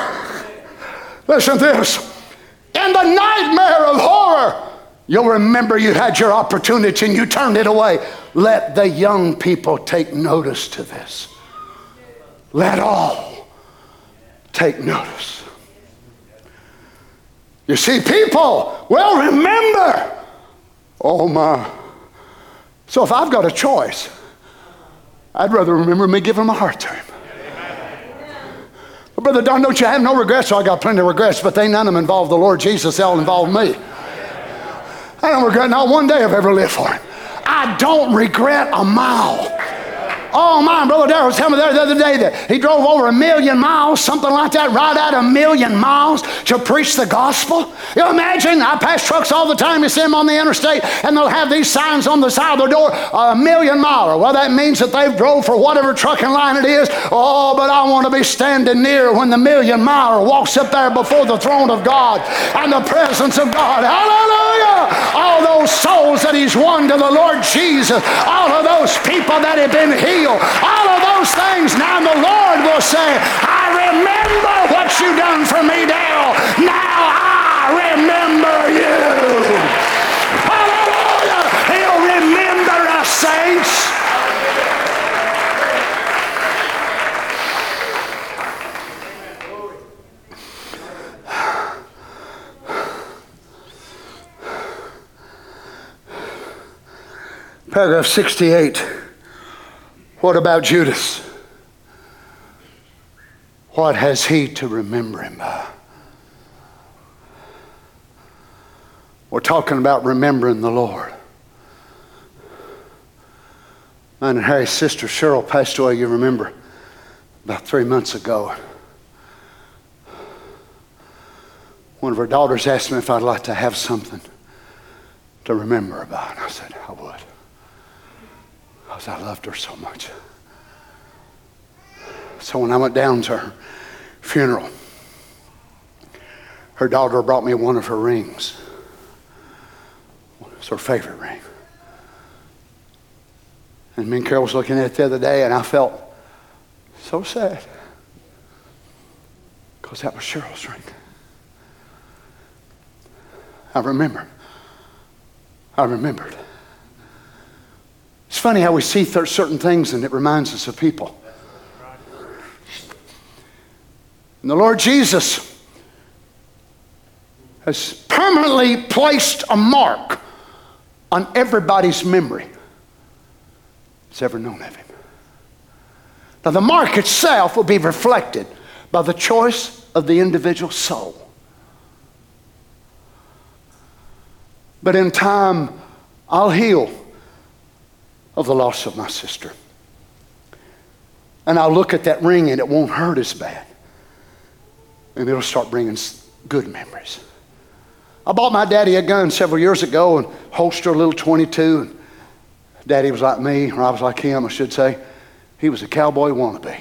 Listen to this. In the nightmare of horror, you'll remember you had your opportunity and you turned it away. Let the young people take notice to this. Let all take notice. You see, people will remember. Oh my. So if I've got a choice, I'd rather remember me giving my a hard time. But Brother Don, don't you have no regrets? So I got plenty of regrets, but they none of them involve the Lord Jesus. They all involve me. I don't regret not one day I've ever lived for him. I don't regret a mile. Oh, my brother Darrell was telling me the other day that he drove over a million miles, something like that, right out a million miles to preach the gospel. You imagine? I pass trucks all the time. You see them on the interstate, and they'll have these signs on the side of the door, a million miler. Well, that means that they've drove for whatever trucking line it is. Oh, but I want to be standing near when the million miler walks up there before the throne of God and the presence of God. Hallelujah! All those souls that he's won to the Lord Jesus, all of those people that have been healed, all of those things. Now the Lord will say, I remember what you've done for me, Dale. Now I remember you. Hallelujah! He'll remember us, saints. Paragraph 68. What about Judas? What has he to remember him by? We're talking about remembering the Lord. Mine and Harry's sister Cheryl passed away, you remember, about three months ago. One of her daughters asked me if I'd like to have something to remember about. I said, I would because I loved her so much. So when I went down to her funeral, her daughter brought me one of her rings. It's her favorite ring. And me and Carol was looking at it the other day, and I felt so sad because that was Cheryl's ring. I remember. I remembered. It's funny how we see certain things and it reminds us of people. And the Lord Jesus has permanently placed a mark on everybody's memory that's ever known of him. Now, the mark itself will be reflected by the choice of the individual soul. But in time, I'll heal of the loss of my sister. And I'll look at that ring and it won't hurt as bad. And it'll start bringing good memories. I bought my daddy a gun several years ago and holster a little 22. And daddy was like me, or I was like him, I should say. He was a cowboy wannabe.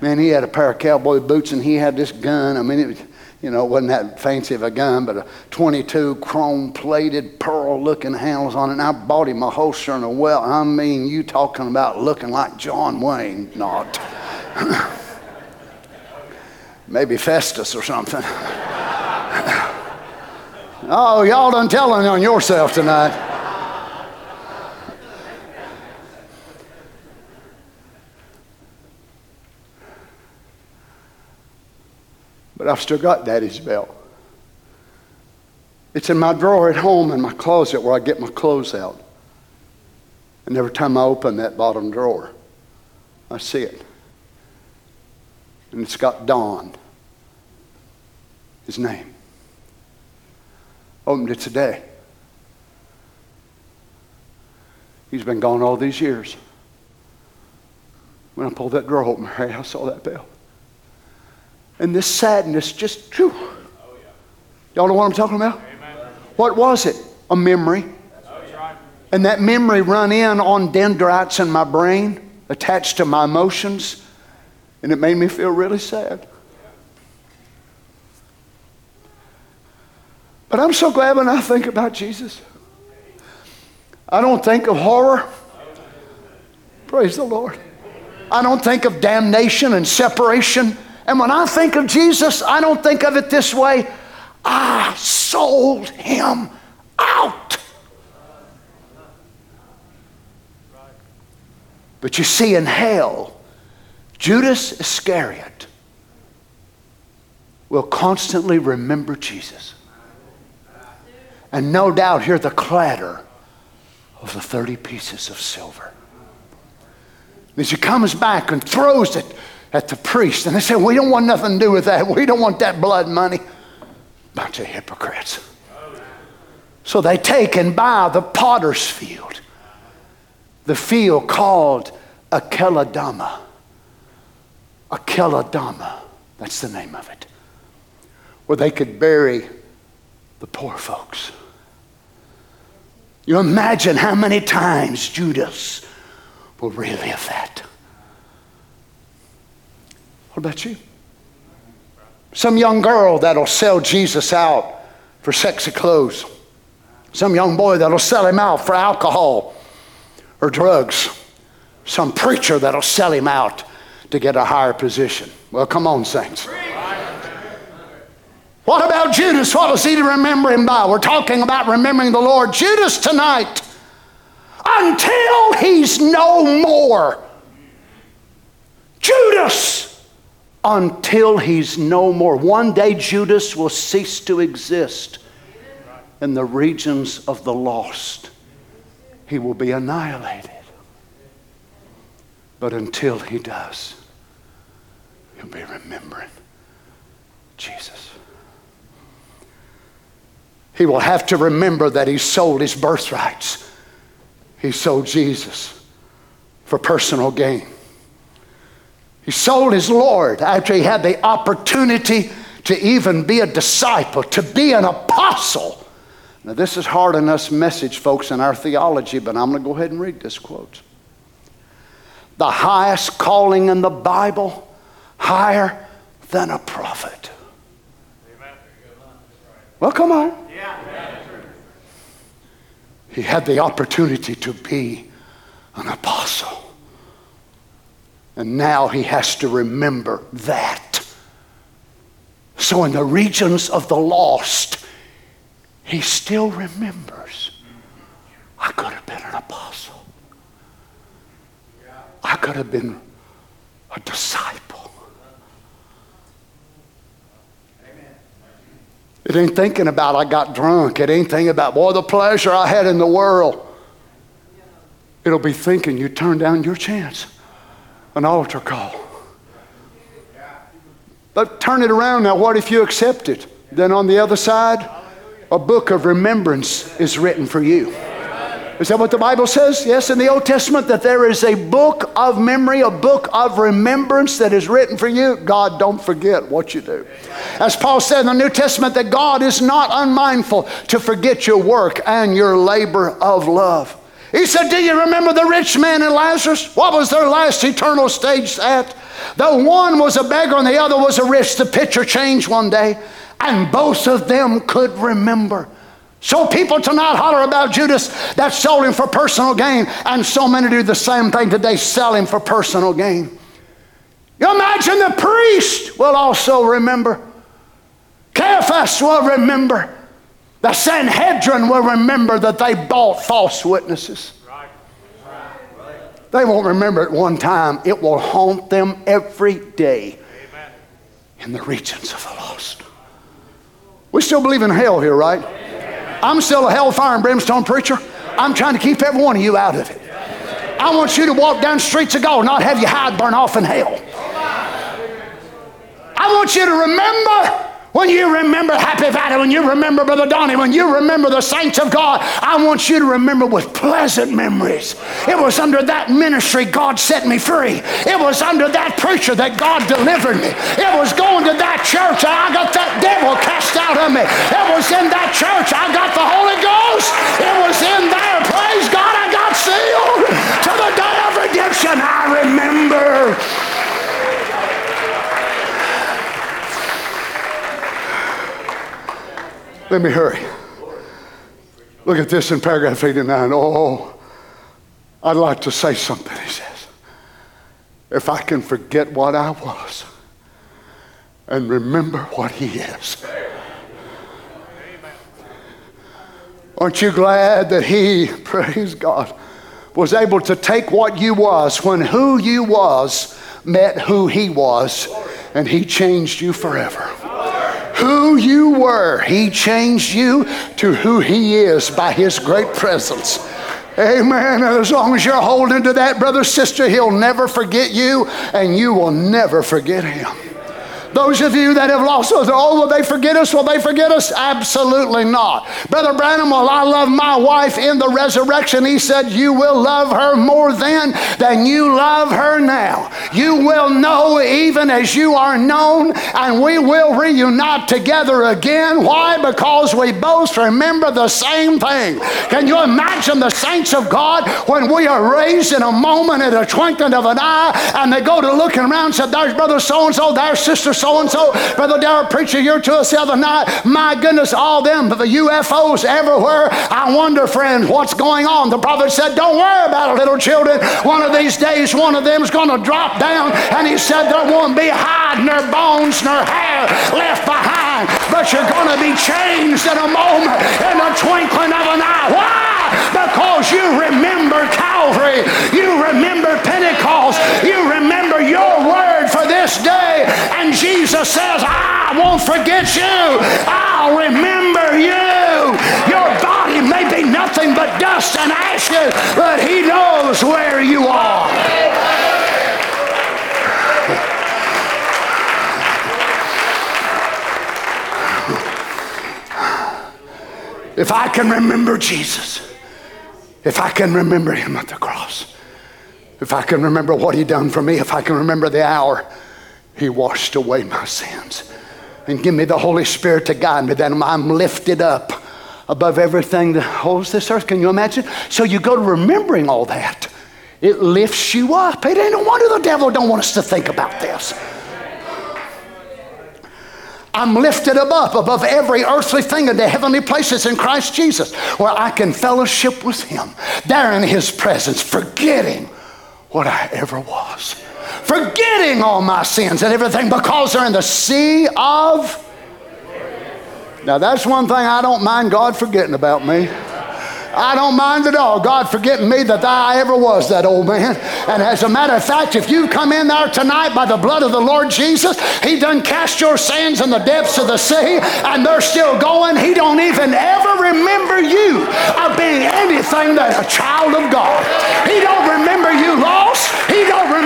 Man, he had a pair of cowboy boots and he had this gun. I mean, it was, you know, it wasn't that fancy of a gun, but a 22 chrome plated pearl looking handles on it. And I bought him a holster and a well. I mean, you talking about looking like John Wayne, not. Maybe Festus or something. oh, y'all done telling on yourself tonight. But I've still got Daddy's belt. It's in my drawer at home in my closet where I get my clothes out. And every time I open that bottom drawer, I see it. And it's got Don, his name. Opened it today. He's been gone all these years. When I pulled that drawer open, I saw that bell. And this sadness just, whew. y'all know what I'm talking about? Amen. What was it? A memory. And that memory run in on dendrites in my brain, attached to my emotions, and it made me feel really sad. But I'm so glad when I think about Jesus. I don't think of horror. Praise the Lord. I don't think of damnation and separation and when I think of Jesus, I don't think of it this way I sold him out. But you see, in hell, Judas Iscariot will constantly remember Jesus. And no doubt hear the clatter of the 30 pieces of silver. As he comes back and throws it at the priest. And they said, We don't want nothing to do with that. We don't want that blood money. Bunch of hypocrites. So they take and buy the potter's field. the field called Akeladama. Akeladama, that's the name of it, where they could bury the poor folks. You imagine how many times Judas will relive that. About you? Some young girl that'll sell Jesus out for sexy clothes. Some young boy that'll sell him out for alcohol or drugs. Some preacher that'll sell him out to get a higher position. Well, come on, saints. What about Judas? What was he to remember him by? We're talking about remembering the Lord. Judas tonight, until he's no more. Judas, until he's no more. One day Judas will cease to exist in the regions of the lost. He will be annihilated. But until he does, he'll be remembering Jesus. He will have to remember that he sold his birthrights. He sold Jesus for personal gain. He sold his Lord after he had the opportunity to even be a disciple, to be an apostle. Now, this is hard on us message folks in our theology, but I'm going to go ahead and read this quote. The highest calling in the Bible, higher than a prophet. Well, come on. He had the opportunity to be an apostle. And now he has to remember that. So, in the regions of the lost, he still remembers I could have been an apostle, I could have been a disciple. It ain't thinking about I got drunk. It ain't thinking about, boy, the pleasure I had in the world. It'll be thinking you turned down your chance an altar call. But turn it around now. What if you accept it? Then on the other side, a book of remembrance is written for you. Is that what the Bible says? Yes, in the Old Testament, that there is a book of memory, a book of remembrance that is written for you. God, don't forget what you do. As Paul said in the New Testament, that God is not unmindful to forget your work and your labor of love. He said, Do you remember the rich man and Lazarus? What was their last eternal stage at? The one was a beggar and the other was a rich. The picture changed one day, and both of them could remember. So people tonight holler about Judas that sold him for personal gain, and so many do the same thing today, sell him for personal gain. You imagine the priest will also remember. Caiaphas will remember. The Sanhedrin will remember that they bought false witnesses. They won't remember it one time, it will haunt them every day in the regions of the lost. We still believe in hell here, right? I'm still a hellfire and brimstone preacher. I'm trying to keep every one of you out of it. I want you to walk down streets of gold, not have your hide burn off in hell. I want you to remember when you remember Happy Valley, when you remember Brother Donnie, when you remember the saints of God, I want you to remember with pleasant memories. It was under that ministry God set me free. It was under that preacher that God delivered me. It was going to that church I got that devil cast out of me. It was in that church I got the Holy Ghost. It was in there, praise God, I got sealed to the day of redemption. I remember. Let me hurry. Look at this in paragraph 89. Oh, I'd like to say something, he says. If I can forget what I was and remember what he is. Aren't you glad that he, praise God, was able to take what you was when who you was met who he was and he changed you forever who you were, He changed you to who He is by His great presence. Amen. As long as you're holding to that, brother, sister, He'll never forget you, and you will never forget Him. Those of you that have lost, oh, oh, will they forget us? Will they forget us? Absolutely not. Brother Branham, well, I love my wife in the resurrection. He said, You will love her more then than you love her now. You will know even as you are known, and we will reunite together again. Why? Because we both remember the same thing. Can you imagine the saints of God when we are raised in a moment at a twinkling of an eye and they go to looking around and said, There's brother so and so, there's sister so and so, brother Darrell preacher here to us the other night. My goodness, all them, the UFOs everywhere. I wonder, friend, what's going on? The prophet said, Don't worry about it, little children. One of these days, one of them's going to drop down. And he said, There won't be hide, nor bones, nor hair left behind, but you're going to be changed in a moment, in the twinkling of an eye. Why? Because you remember Calvary, you remember Pentecost, you this day. And Jesus says, I won't forget you, I'll remember you. Your body may be nothing but dust and ashes, but He knows where you are. If I can remember Jesus, if I can remember him at the cross, if I can remember what he done for me, if I can remember the hour he washed away my sins and give me the Holy Spirit to guide me, then I'm lifted up above everything that holds this earth. Can you imagine? So you go to remembering all that. It lifts you up. It ain't no wonder the devil don't want us to think about this. I'm lifted above, above every earthly thing into heavenly places in Christ Jesus, where I can fellowship with Him, there in His presence, forgetting what I ever was, forgetting all my sins and everything because they're in the sea of. Now, that's one thing I don't mind God forgetting about me. I don't mind at all. God forgetting me that I ever was that old man. And as a matter of fact, if you come in there tonight by the blood of the Lord Jesus, He done cast your sins in the depths of the sea, and they're still going. He don't even ever remember you of being anything but a child of God. He don't remember you lost. He don't remember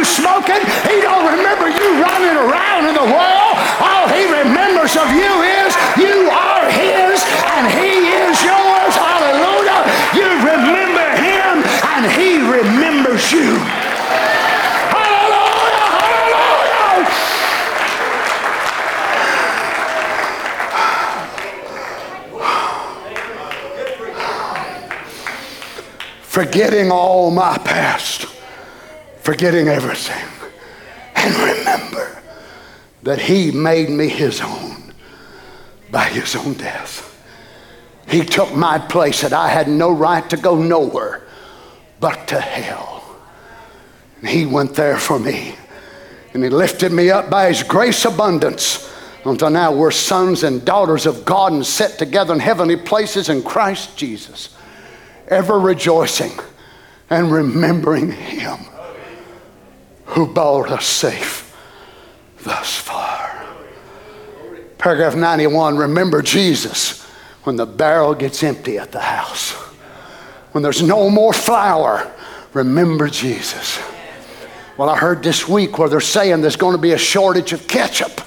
you smoking. He don't remember you running around in the world. All He remembers of you is you are His, and He is yours. Hallelujah. You remember him and he remembers you. Hallelujah. Hallelujah. Forgetting all my past, forgetting everything, and remember that he made me his own by his own death. He took my place that I had no right to go nowhere but to hell. And he went there for me. And he lifted me up by his grace abundance until now we're sons and daughters of God and set together in heavenly places in Christ Jesus, ever rejoicing and remembering him who brought us safe thus far. Paragraph 91 Remember Jesus when the barrel gets empty at the house. When there's no more flour, remember Jesus. Well, I heard this week where they're saying there's going to be a shortage of ketchup.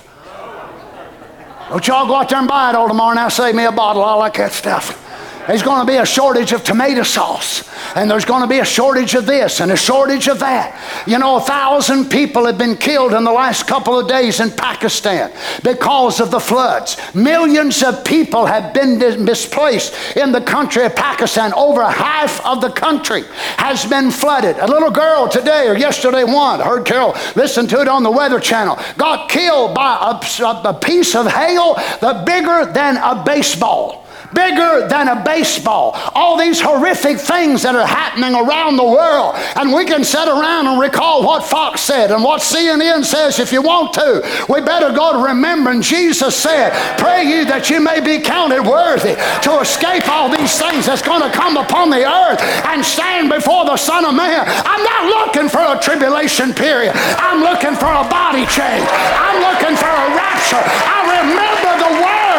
Don't y'all go out there and buy it all tomorrow now, save me a bottle, like that stuff. There's going to be a shortage of tomato sauce, and there's going to be a shortage of this and a shortage of that. You know, a thousand people have been killed in the last couple of days in Pakistan because of the floods. Millions of people have been displaced in the country of Pakistan. Over half of the country has been flooded. A little girl today or yesterday, one, heard Carol listen to it on the Weather Channel, got killed by a, a piece of hail the bigger than a baseball bigger than a baseball. All these horrific things that are happening around the world. And we can sit around and recall what Fox said and what CNN says if you want to. We better go to remembering Jesus said, Pray ye that you may be counted worthy to escape all these things that's going to come upon the earth and stand before the Son of Man. I'm not looking for a tribulation period. I'm looking for a body change. I'm looking for a rapture. I remember the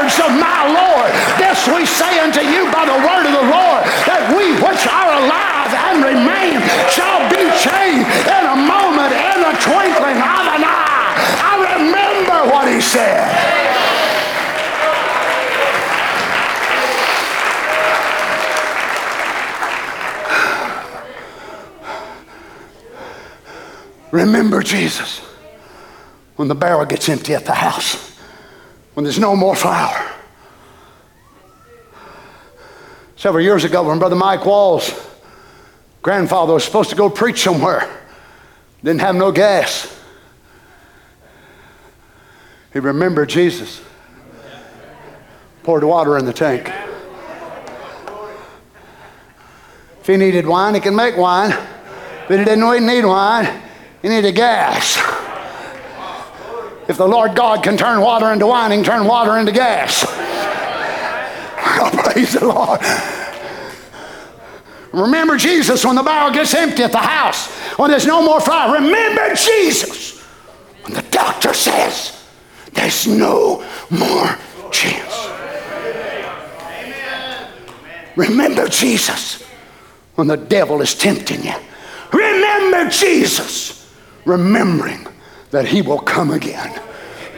words of my Lord. This we say unto you by the word of the Lord, that we which are alive and remain shall be changed in a moment, in a twinkling of an eye. I remember what he said. Remember Jesus when the barrel gets empty at the house when there's no more flour. Several years ago, when Brother Mike Walls' grandfather was supposed to go preach somewhere, didn't have no gas. He remembered Jesus, poured water in the tank. If he needed wine, he can make wine. But he didn't need wine, he needed gas. If the Lord God can turn water into wine, he can turn water into gas. Oh, praise the Lord. Remember Jesus when the barrel gets empty at the house, when there's no more fire. Remember Jesus when the doctor says there's no more chance. Remember Jesus when the devil is tempting you. Remember Jesus, remembering that he will come again.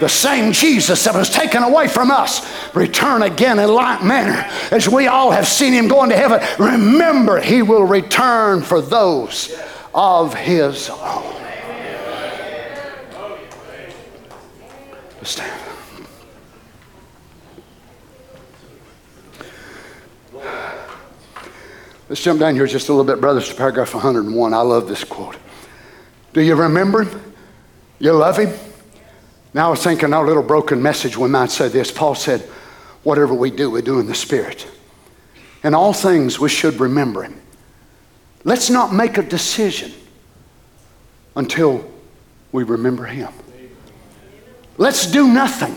The same Jesus that was taken away from us, return again in like manner as we all have seen him going to heaven. Remember, he will return for those of his own. Stand. Let's jump down here just a little bit, brothers, to paragraph 101. I love this quote. Do you remember him? You love him? Now I was thinking our little broken message, we might say this. Paul said, Whatever we do, we do in the Spirit. In all things, we should remember him. Let's not make a decision until we remember him. Let's do nothing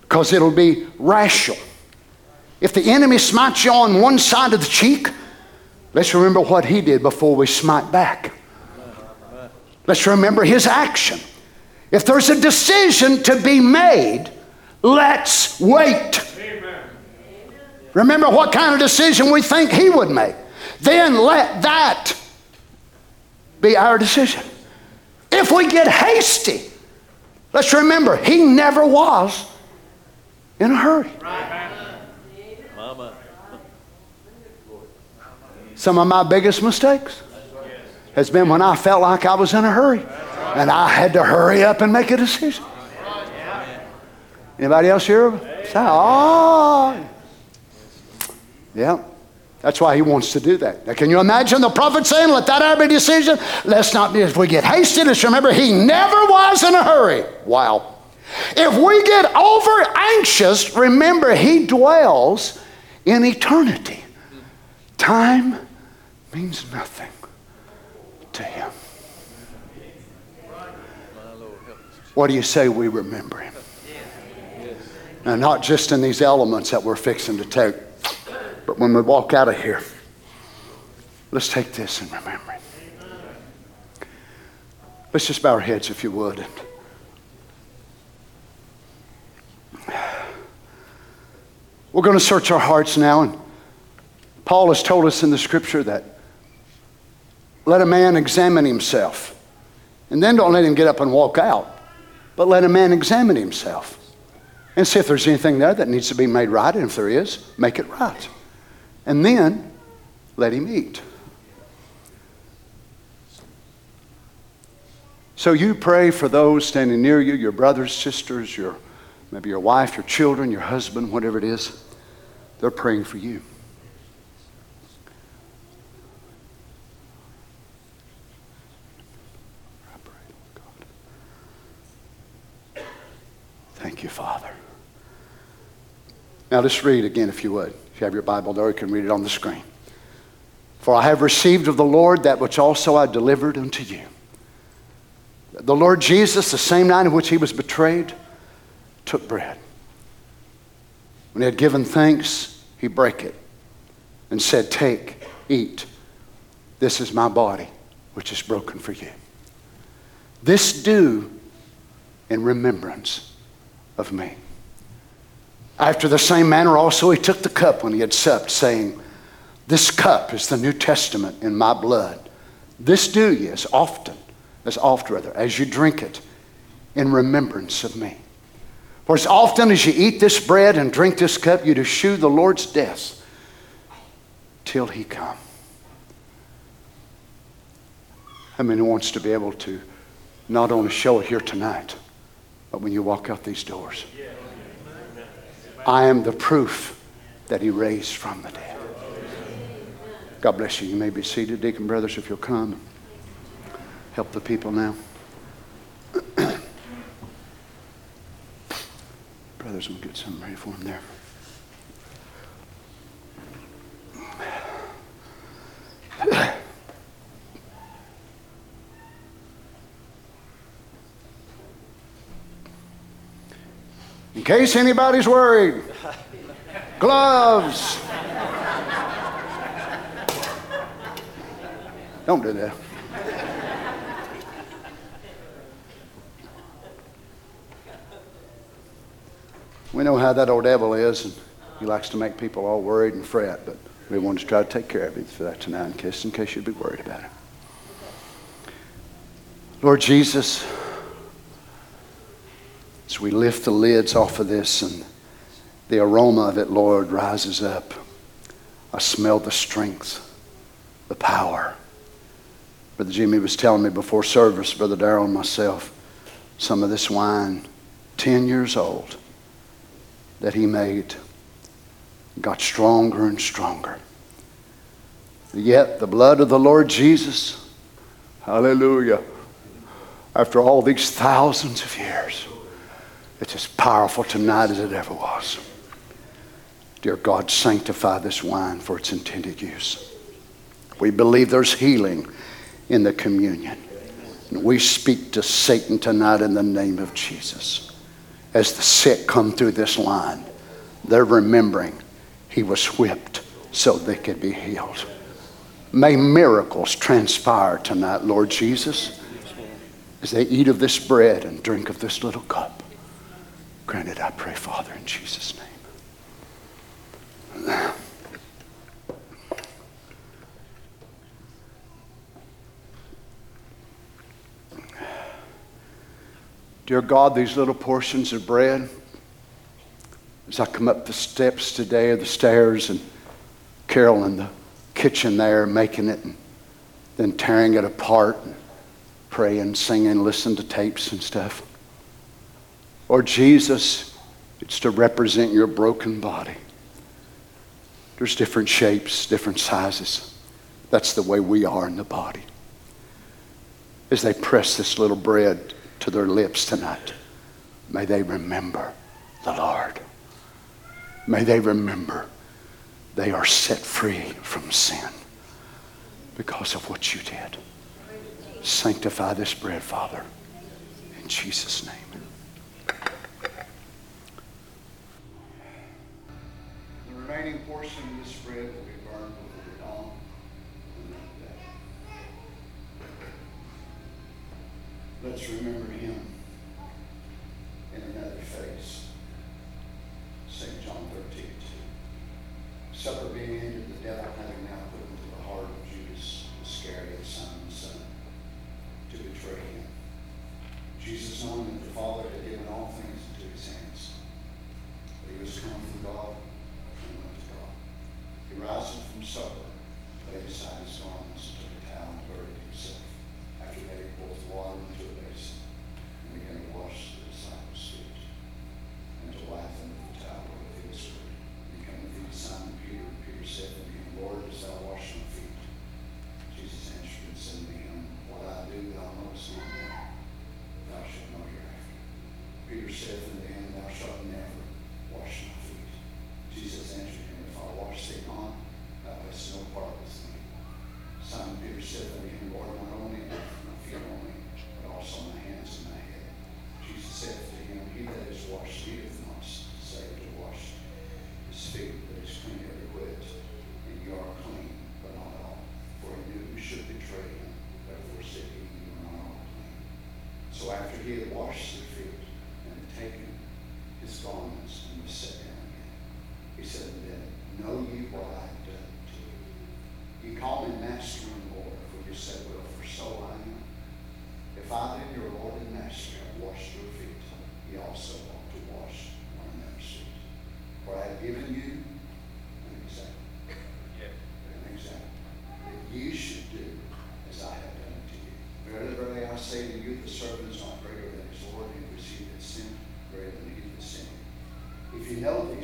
because it'll be rational. If the enemy smites you on one side of the cheek, Let's remember what he did before we smite back. Let's remember his action. If there's a decision to be made, let's wait. Remember what kind of decision we think he would make. Then let that be our decision. If we get hasty, let's remember he never was in a hurry. Some of my biggest mistakes has been when I felt like I was in a hurry and I had to hurry up and make a decision. Anybody else here? Oh. Yeah. That's why he wants to do that. Now, can you imagine the prophet saying, Let that ever be decision? Let's not be, if we get hasty, let's remember he never was in a hurry. Wow. If we get over anxious, remember he dwells in eternity. Time means nothing to him. What do you say we remember him? Now, not just in these elements that we're fixing to take, but when we walk out of here, let's take this and remember him. Let's just bow our heads if you would. We're going to search our hearts now, and Paul has told us in the scripture that let a man examine himself. And then don't let him get up and walk out, but let a man examine himself and see if there's anything there that needs to be made right. And if there is, make it right. And then let him eat. So you pray for those standing near you, your brothers, sisters, your maybe your wife, your children, your husband, whatever it is. They're praying for you. You, Father. Now let's read again, if you would. If you have your Bible there, you can read it on the screen. For I have received of the Lord that which also I delivered unto you. The Lord Jesus, the same night in which he was betrayed, took bread. When he had given thanks, he brake it and said, Take, eat. This is my body, which is broken for you. This do in remembrance of me. After the same manner also he took the cup when he had supped, saying, This cup is the New Testament in my blood. This do ye as often, as oft rather, as you drink it in remembrance of me. For as often as you eat this bread and drink this cup, you do shew the Lord's death till he come. How many wants to be able to not only show it here tonight, when you walk out these doors. I am the proof that he raised from the dead. God bless you. You may be seated, deacon brothers, if you'll come. Help the people now. brothers, we'll get something ready for them there. In case anybody's worried, gloves. Don't do that. We know how that old devil is, and he likes to make people all worried and fret, but we want to try to take care of you for that tonight in case, in case you'd be worried about it. Lord Jesus, as we lift the lids off of this and the aroma of it, Lord, rises up, I smell the strength, the power. Brother Jimmy was telling me before service, Brother Darrell and myself, some of this wine, 10 years old, that he made got stronger and stronger. Yet the blood of the Lord Jesus, hallelujah, after all these thousands of years, it's as powerful tonight as it ever was. Dear God, sanctify this wine for its intended use. We believe there's healing in the communion. And we speak to Satan tonight in the name of Jesus. As the sick come through this line, they're remembering he was whipped so they could be healed. May miracles transpire tonight, Lord Jesus, as they eat of this bread and drink of this little cup. Granted, I pray, Father, in Jesus' name. Dear God, these little portions of bread, as I come up the steps today or the stairs, and Carol in the kitchen there making it, and then tearing it apart, and praying, singing, listening to tapes and stuff. Or Jesus, it's to represent your broken body. There's different shapes, different sizes. That's the way we are in the body. As they press this little bread to their lips tonight, may they remember the Lord. May they remember they are set free from sin because of what you did. Sanctify this bread, Father, in Jesus' name. The remaining portion of this bread will be burned before the dawn. Let's remember him in another face. St. John 13, 2. Supper being ended, the devil having now put into the heart of Judas Iscariot, Simon's son, to betray him. Jesus, knowing that the Father had given all things into his hands, that he was come from God and went to God. He rising from supper, hear the voice. healthy